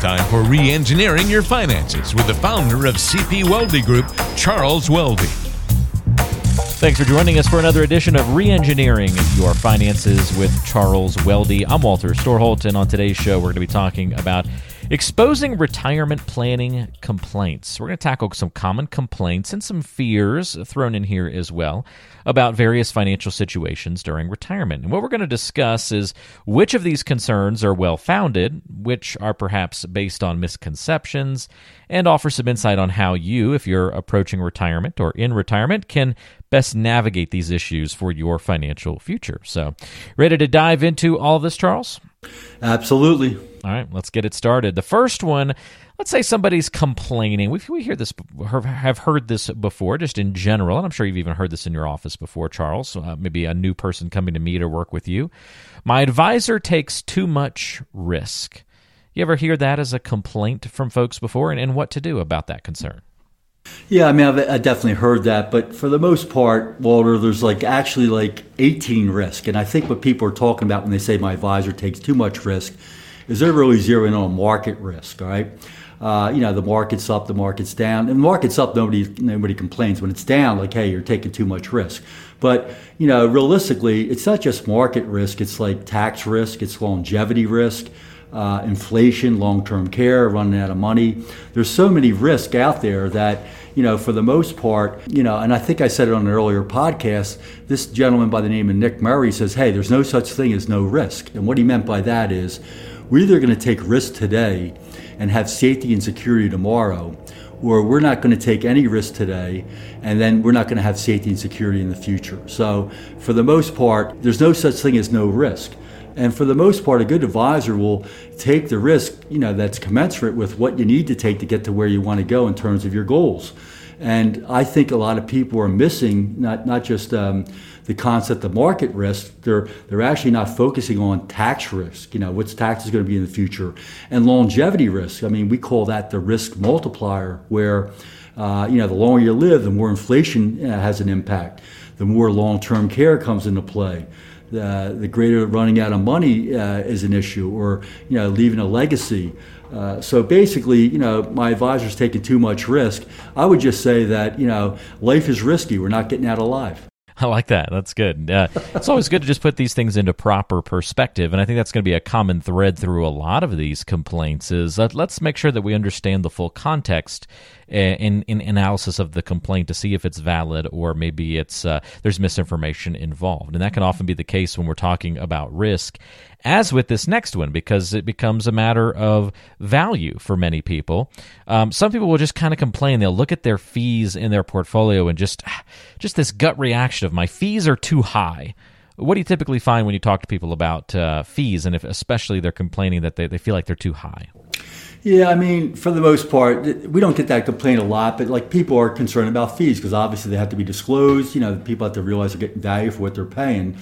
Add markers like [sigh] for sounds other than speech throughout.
time for re engineering your finances with the founder of CP Welde Group, Charles Welde. Thanks for joining us for another edition of Reengineering Your Finances with Charles Welde. I'm Walter Storholt, and on today's show, we're going to be talking about Exposing retirement planning complaints. We're going to tackle some common complaints and some fears thrown in here as well about various financial situations during retirement. And what we're going to discuss is which of these concerns are well founded, which are perhaps based on misconceptions, and offer some insight on how you, if you're approaching retirement or in retirement, can best navigate these issues for your financial future. So, ready to dive into all this, Charles? Absolutely. All right, let's get it started. The first one, let's say somebody's complaining. We, we hear this, have heard this before, just in general, and I'm sure you've even heard this in your office before, Charles. Uh, maybe a new person coming to meet or work with you. My advisor takes too much risk. You ever hear that as a complaint from folks before, and, and what to do about that concern? Yeah, I mean, I've, I definitely heard that, but for the most part, Walter, there's like actually like 18 risk, and I think what people are talking about when they say my advisor takes too much risk is they're really zeroing on market risk. All right, uh, you know, the market's up, the market's down, and the market's up, nobody nobody complains. When it's down, like, hey, you're taking too much risk. But you know, realistically, it's not just market risk; it's like tax risk, it's longevity risk uh, inflation, long term care, running out of money. There's so many risks out there that, you know, for the most part, you know, and I think I said it on an earlier podcast, this gentleman by the name of Nick Murray says, hey, there's no such thing as no risk. And what he meant by that is we're either going to take risk today and have safety and security tomorrow, or we're not going to take any risk today and then we're not going to have safety and security in the future. So, for the most part, there's no such thing as no risk. And for the most part, a good advisor will take the risk, you know, that's commensurate with what you need to take to get to where you want to go in terms of your goals. And I think a lot of people are missing not not just um, the concept of market risk. They're they're actually not focusing on tax risk. You know, what's taxes going to be in the future, and longevity risk. I mean, we call that the risk multiplier, where uh, you know the longer you live, the more inflation uh, has an impact, the more long-term care comes into play the, the greater running out of money uh, is an issue, or you know, leaving a legacy. Uh, so basically, you know, my advisor's taking too much risk. I would just say that you know, life is risky. We're not getting out alive. I like that. That's good. Uh, it's always good to just put these things into proper perspective, and I think that's going to be a common thread through a lot of these complaints. Is that let's make sure that we understand the full context uh, in, in analysis of the complaint to see if it's valid or maybe it's uh, there's misinformation involved, and that can often be the case when we're talking about risk as with this next one, because it becomes a matter of value for many people. Um, some people will just kind of complain. They'll look at their fees in their portfolio and just, just this gut reaction of my fees are too high. What do you typically find when you talk to people about uh, fees, and if especially they're complaining that they, they feel like they're too high? Yeah, I mean, for the most part, we don't get that complaint a lot, but like people are concerned about fees because obviously they have to be disclosed. You know, people have to realize they're getting value for what they're paying.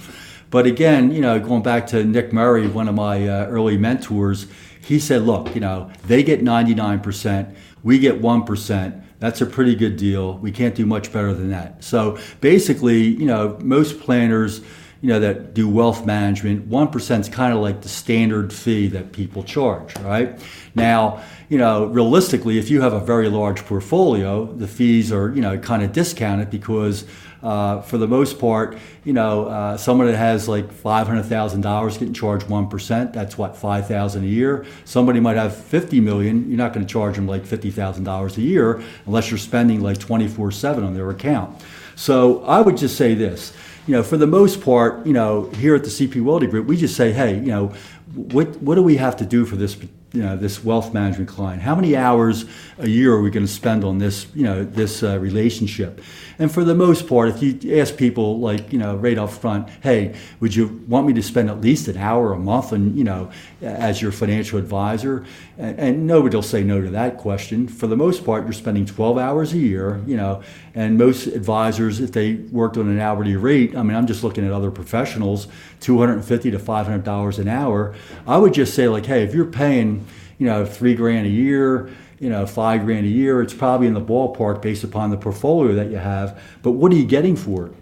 But again, you know, going back to Nick Murray, one of my uh, early mentors, he said, look, you know, they get 99%, we get 1%. That's a pretty good deal. We can't do much better than that. So basically, you know, most planners, you know, that do wealth management, 1% is kind of like the standard fee that people charge, right? Now, you know, realistically, if you have a very large portfolio, the fees are, you know, kind of discounted because uh, for the most part, you know, uh, someone that has like five hundred thousand dollars getting charged one percent. That's what five thousand a year. Somebody might have fifty million. You're not going to charge them like fifty thousand dollars a year unless you're spending like twenty four seven on their account. So I would just say this. You know, for the most part, you know, here at the CP Welde Group, we just say, hey, you know, what what do we have to do for this you know this wealth management client? How many hours a year are we going to spend on this you know this uh, relationship? And for the most part if you ask people like you know right up front hey would you want me to spend at least an hour a month and you know as your financial advisor? And, and nobody will say no to that question. For the most part you're spending 12 hours a year you know and most advisors if they worked on an hourly rate i mean i'm just looking at other professionals 250 to 500 dollars an hour. I would just say like hey if you're paying you know, three grand a year, you know, five grand a year. It's probably in the ballpark based upon the portfolio that you have. But what are you getting for it?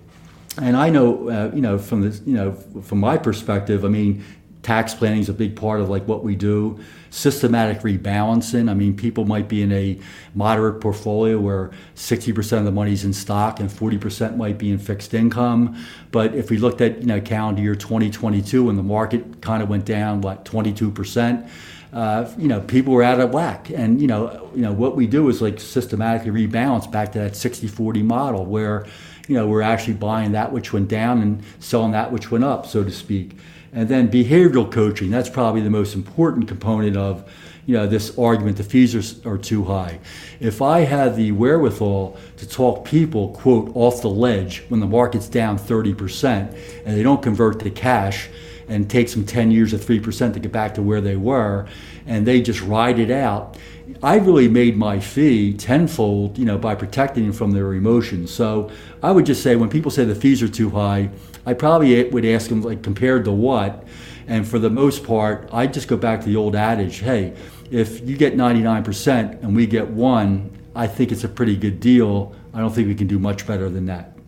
And I know, uh, you know, from the, you know, from my perspective, I mean, tax planning is a big part of like what we do. Systematic rebalancing. I mean, people might be in a moderate portfolio where 60% of the money's in stock and 40% might be in fixed income. But if we looked at you know calendar year 2022 when the market kind of went down what 22%. Uh, you know, people were out of whack. And, you know, you know, what we do is like systematically rebalance back to that 60-40 model where, you know, we're actually buying that which went down and selling that which went up, so to speak. And then behavioral coaching, that's probably the most important component of, you know, this argument the fees are, are too high. If I had the wherewithal to talk people, quote, off the ledge when the market's down 30% and they don't convert to cash and takes them 10 years at 3% to get back to where they were, and they just ride it out, I really made my fee tenfold, you know, by protecting them from their emotions. So I would just say when people say the fees are too high, I probably would ask them like compared to what. And for the most part, I just go back to the old adage, hey, if you get 99% and we get one, I think it's a pretty good deal. I don't think we can do much better than that.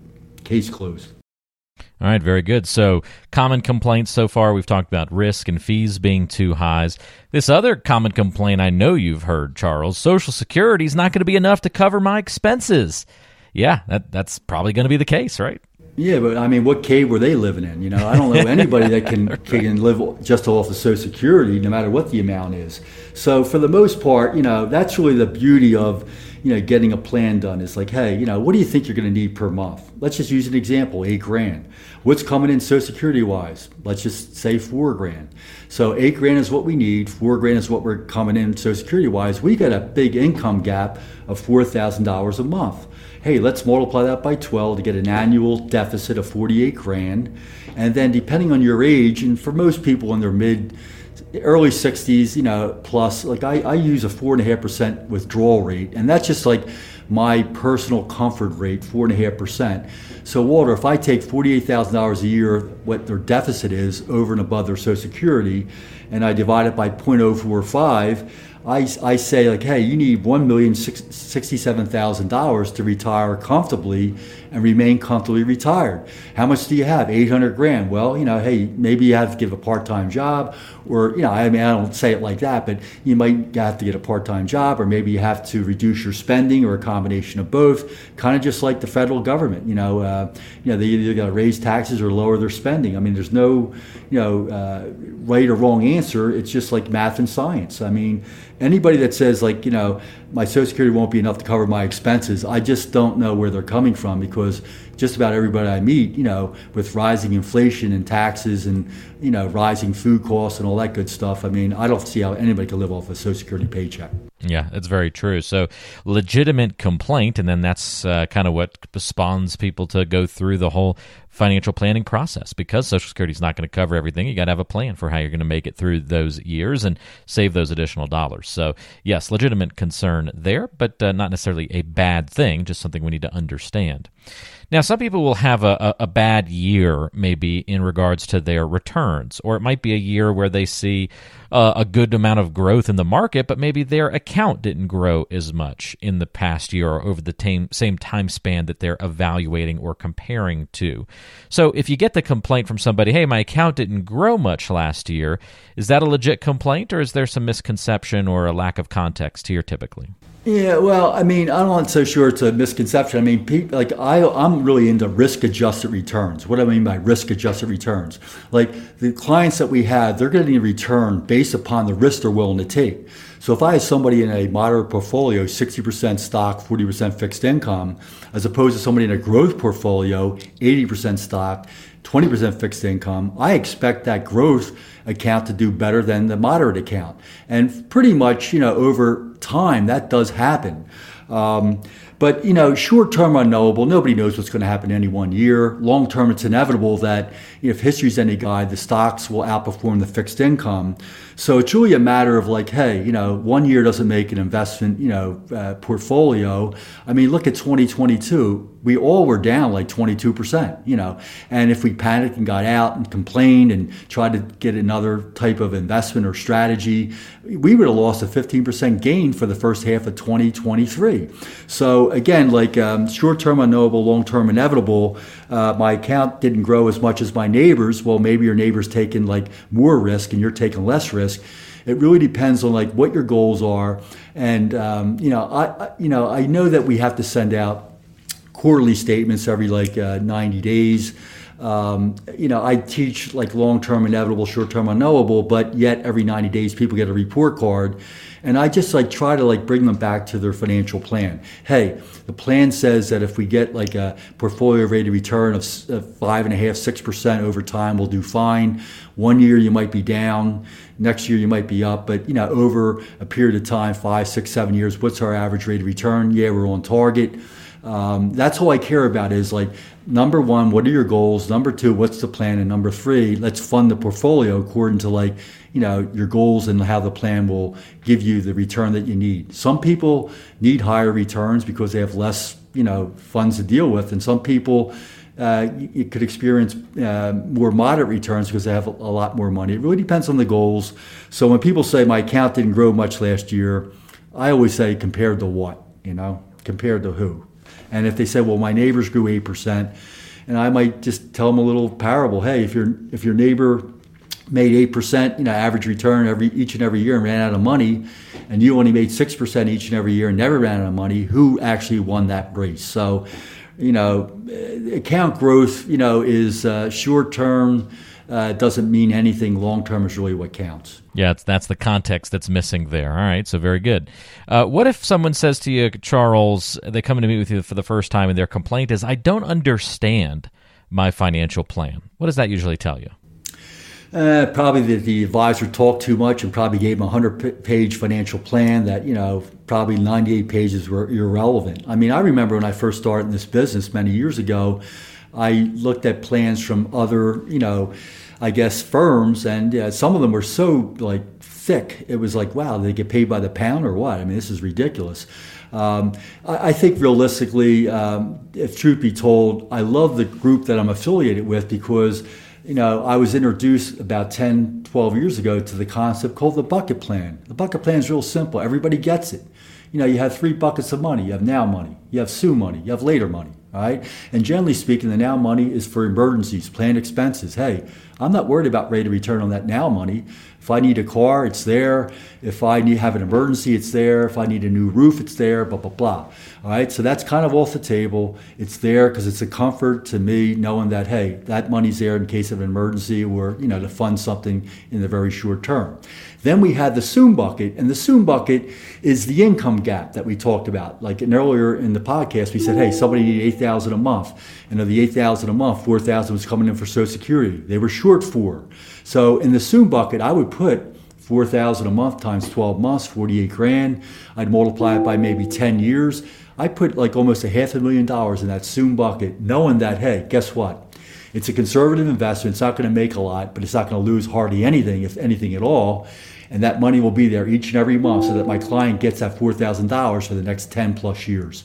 Case closed. All right, very good. So, common complaints so far, we've talked about risk and fees being too high. This other common complaint I know you've heard, Charles Social Security is not going to be enough to cover my expenses. Yeah, that, that's probably going to be the case, right? Yeah, but I mean, what cave were they living in? You know, I don't know [laughs] anybody that can right. can live just off of Social Security, no matter what the amount is. So, for the most part, you know, that's really the beauty of you know, getting a plan done is like, hey, you know, what do you think you're going to need per month? Let's just use an example, eight grand. What's coming in Social Security wise? Let's just say four grand. So eight grand is what we need. Four grand is what we're coming in Social Security wise. We got a big income gap of four thousand dollars a month. Hey, let's multiply that by 12 to get an annual deficit of 48 grand. And then depending on your age, and for most people in their mid early 60s, you know, plus, like I, I use a four and a half percent withdrawal rate, and that's just like my personal comfort rate, four and a half percent. So, Walter, if I take $48,000 a year, what their deficit is over and above their Social Security, and I divide it by 0.045, I, I say like, hey, you need one million sixty-seven thousand dollars to retire comfortably and remain comfortably retired. How much do you have? Eight hundred grand. Well, you know, hey, maybe you have to give a part-time job, or you know, I mean, I don't say it like that, but you might have to get a part-time job, or maybe you have to reduce your spending, or a combination of both. Kind of just like the federal government. You know, uh, you know, they either got to raise taxes or lower their spending. I mean, there's no, you know, uh, right or wrong answer. It's just like math and science. I mean anybody that says like you know my social security won't be enough to cover my expenses i just don't know where they're coming from because just about everybody i meet you know with rising inflation and taxes and you know rising food costs and all that good stuff i mean i don't see how anybody can live off a social security paycheck yeah, that's very true. So, legitimate complaint, and then that's uh, kind of what spawns people to go through the whole financial planning process because Social Security is not going to cover everything. You got to have a plan for how you're going to make it through those years and save those additional dollars. So, yes, legitimate concern there, but uh, not necessarily a bad thing, just something we need to understand. Now, some people will have a, a, bad year, maybe in regards to their returns, or it might be a year where they see uh, a good amount of growth in the market, but maybe their account didn't grow as much in the past year or over the tam- same time span that they're evaluating or comparing to. So, if you get the complaint from somebody, hey, my account didn't grow much last year, is that a legit complaint, or is there some misconception or a lack of context here typically? Yeah, well, I mean, I'm not so sure it's a misconception. I mean, people, like I, I'm really into risk-adjusted returns. What do I mean by risk-adjusted returns? Like the clients that we have, they're getting a return based upon the risk they're willing to take. So if I have somebody in a moderate portfolio, 60% stock, 40% fixed income, as opposed to somebody in a growth portfolio, 80% stock, 20% fixed income, I expect that growth account to do better than the moderate account. And pretty much, you know, over time, that does happen. Um, but you know, short term unknowable. Nobody knows what's going to happen any one year. Long term, it's inevitable that if history's any guide, the stocks will outperform the fixed income. So it's really a matter of like, hey, you know, one year doesn't make an investment, you know, uh, portfolio. I mean, look at 2022 we all were down like 22%, you know. And if we panicked and got out and complained and tried to get another type of investment or strategy, we would have lost a 15% gain for the first half of 2023. So again, like um, short-term unknowable, long-term inevitable. Uh, my account didn't grow as much as my neighbors. Well, maybe your neighbor's taking like more risk and you're taking less risk. It really depends on like what your goals are, and um, you know, I, I you know I know that we have to send out quarterly statements every like uh, 90 days. Um, you know, I teach like long-term inevitable, short-term unknowable, but yet every 90 days people get a report card. And I just like try to like bring them back to their financial plan. Hey, the plan says that if we get like a portfolio rate of return of five and a half, six percent over time, we'll do fine. One year you might be down, next year you might be up, but you know, over a period of time, five, six, seven years, what's our average rate of return? Yeah, we're on target. Um, that's all I care about is like number one, what are your goals? Number two, what's the plan? And number three, let's fund the portfolio according to like, you know, your goals and how the plan will give you the return that you need. Some people need higher returns because they have less, you know, funds to deal with. And some people, uh, you could experience uh, more moderate returns because they have a, a lot more money. It really depends on the goals. So when people say my account didn't grow much last year, I always say compared to what, you know, compared to who. And if they said, well, my neighbors grew 8%, and I might just tell them a little parable. Hey, if your if your neighbor made eight percent, you know, average return every each and every year and ran out of money, and you only made six percent each and every year and never ran out of money, who actually won that race? So, you know, account growth, you know, is uh, short term uh, doesn't mean anything. Long term is really what counts. Yeah, that's the context that's missing there. All right, so very good. Uh, what if someone says to you, Charles, they come in to meet with you for the first time, and their complaint is, "I don't understand my financial plan." What does that usually tell you? Uh, probably that the advisor talked too much and probably gave him a hundred page financial plan that you know probably 98 pages were irrelevant. I mean, I remember when I first started in this business many years ago. I looked at plans from other, you know, I guess firms, and uh, some of them were so like thick. It was like, wow, they get paid by the pound or what? I mean, this is ridiculous. Um, I, I, think realistically, um, if truth be told, I love the group that I'm affiliated with because, you know, I was introduced about 10, 12 years ago to the concept called the bucket plan. The bucket plan is real simple. Everybody gets it. You know, you have three buckets of money. You have now money, you have soon money, you have later money. Right? And generally speaking, the now money is for emergencies, planned expenses. Hey, I'm not worried about rate of return on that now money. If I need a car, it's there. If I need have an emergency, it's there. If I need a new roof, it's there. Blah blah blah. All right, so that's kind of off the table. It's there because it's a comfort to me knowing that hey, that money's there in case of an emergency or you know to fund something in the very short term. Then we had the soon bucket, and the soon bucket is the income gap that we talked about. Like in earlier in the podcast, we said, hey, somebody needed eight thousand a month, and of the eight thousand a month, four thousand was coming in for Social Security. They were short four. So in the soon bucket, I would put four thousand a month times twelve months, forty-eight grand. I'd multiply it by maybe ten years. I put like almost a half a million dollars in that soon bucket, knowing that hey, guess what? It's a conservative investment. It's not going to make a lot, but it's not going to lose hardly anything, if anything at all. And that money will be there each and every month so that my client gets that $4,000 for the next 10 plus years.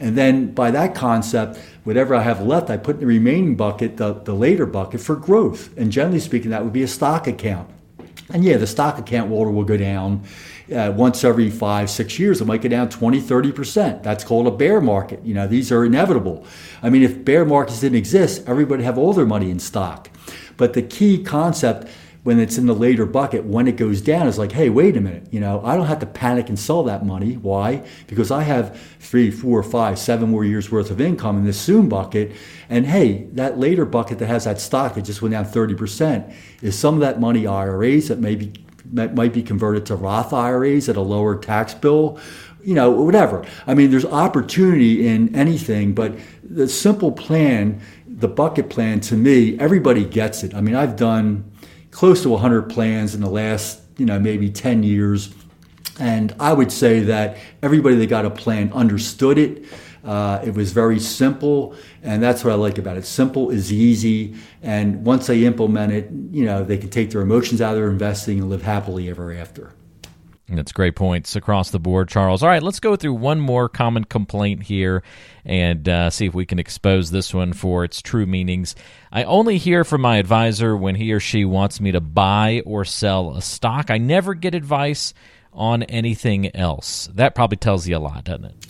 And then by that concept, whatever I have left, I put in the remaining bucket, the, the later bucket, for growth. And generally speaking, that would be a stock account. And yeah, the stock account Walter will go down uh, once every five, six years. It might go down 20, 30%. That's called a bear market. You know, these are inevitable. I mean, if bear markets didn't exist, everybody would have all their money in stock. But the key concept when it's in the later bucket, when it goes down, it's like, hey, wait a minute, you know, I don't have to panic and sell that money. Why? Because I have three, four, five, seven more years worth of income in this soon bucket. And hey, that later bucket that has that stock that just went down 30% is some of that money IRAs that maybe that might be converted to Roth IRAs at a lower tax bill, you know, whatever. I mean, there's opportunity in anything, but the simple plan, the bucket plan, to me, everybody gets it. I mean, I've done close to 100 plans in the last, you know, maybe 10 years. And I would say that everybody that got a plan understood it. Uh, it was very simple, and that's what I like about it. Simple is easy, and once they implement it, you know, they can take their emotions out of their investing and live happily ever after. That's great points across the board, Charles. All right, let's go through one more common complaint here and uh, see if we can expose this one for its true meanings. I only hear from my advisor when he or she wants me to buy or sell a stock. I never get advice on anything else. That probably tells you a lot, doesn't it?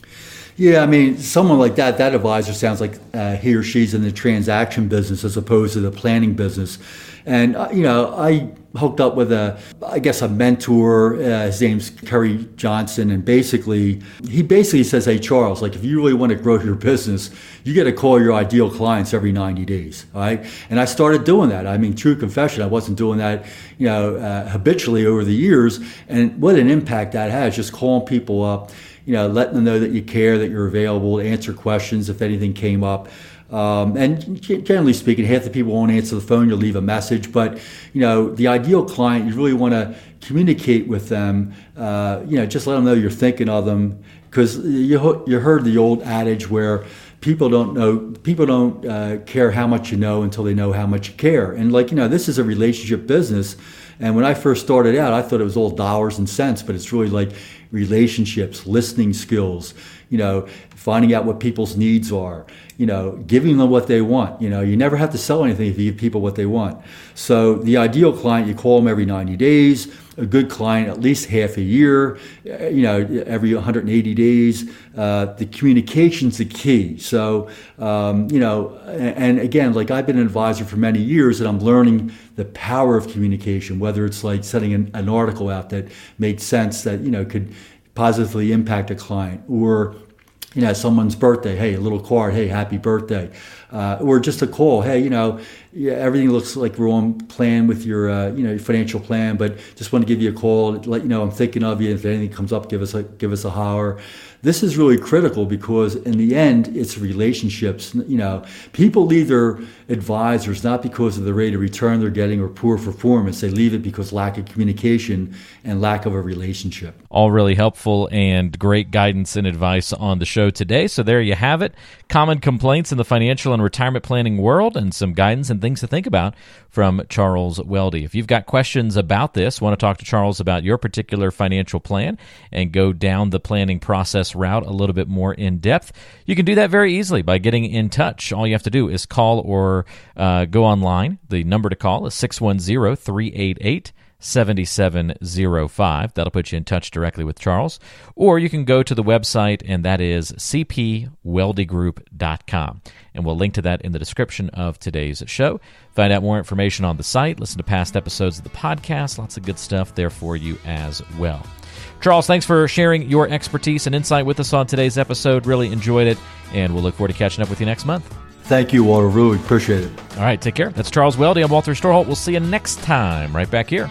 Yeah, I mean, someone like that, that advisor sounds like uh, he or she's in the transaction business as opposed to the planning business. And, uh, you know, I hooked up with a, I guess, a mentor. Uh, his name's Kerry Johnson. And basically, he basically says, hey, Charles, like, if you really want to grow your business, you got to call your ideal clients every 90 days. All right. And I started doing that. I mean, true confession, I wasn't doing that, you know, uh, habitually over the years. And what an impact that has, just calling people up you know, letting them know that you care, that you're available to answer questions if anything came up. Um, and generally speaking, half the people won't answer the phone. You'll leave a message, but you know, the ideal client, you really want to communicate with them. Uh, you know, just let them know you're thinking of them because you you heard the old adage where people don't know people don't uh, care how much you know until they know how much you care. And like you know, this is a relationship business. And when I first started out, I thought it was all dollars and cents, but it's really like relationships, listening skills, you know, finding out what people's needs are, you know, giving them what they want. You know, you never have to sell anything if you give people what they want. So the ideal client, you call them every 90 days. A good client, at least half a year. Uh, you know, every 180 days. Uh, the communication's the key. So, um, you know, and, again, like I've been an advisor for many years, and I'm learning the power of communication. Whether it's like sending an, an article out that made sense, that you know could positively impact a client, or you know, someone's birthday, hey, a little card, hey, happy birthday, uh, or just a call, hey, you know, yeah, everything looks like we're on plan with your, uh, you know, your financial plan, but just want to give you a call, let you know I'm thinking of you. If anything comes up, give us a give us a holler. This is really critical because in the end, it's relationships. You know, people leave their advisors not because of the rate of return they're getting or poor performance. They leave it because lack of communication and lack of a relationship. All really helpful and great guidance and advice on the show today. So there you have it. Common complaints in the financial retirement planning world and some guidance and things to think about from Charles Welde. If you've got questions about this, want to talk to Charles about your particular financial plan and go down the planning process route a little bit more in depth, you can do that very easily by getting in touch. All you have to do is call or uh, go online. The number to call is 610 388 7705. That'll put you in touch directly with Charles. Or you can go to the website, and that is cpweldegroup.com. And we'll link to that in the description of today's show. Find out more information on the site, listen to past episodes of the podcast. Lots of good stuff there for you as well. Charles, thanks for sharing your expertise and insight with us on today's episode. Really enjoyed it, and we'll look forward to catching up with you next month. Thank you, Walter. Really appreciate it. All right, take care. That's Charles Welde. I'm Walter Storholt. We'll see you next time right back here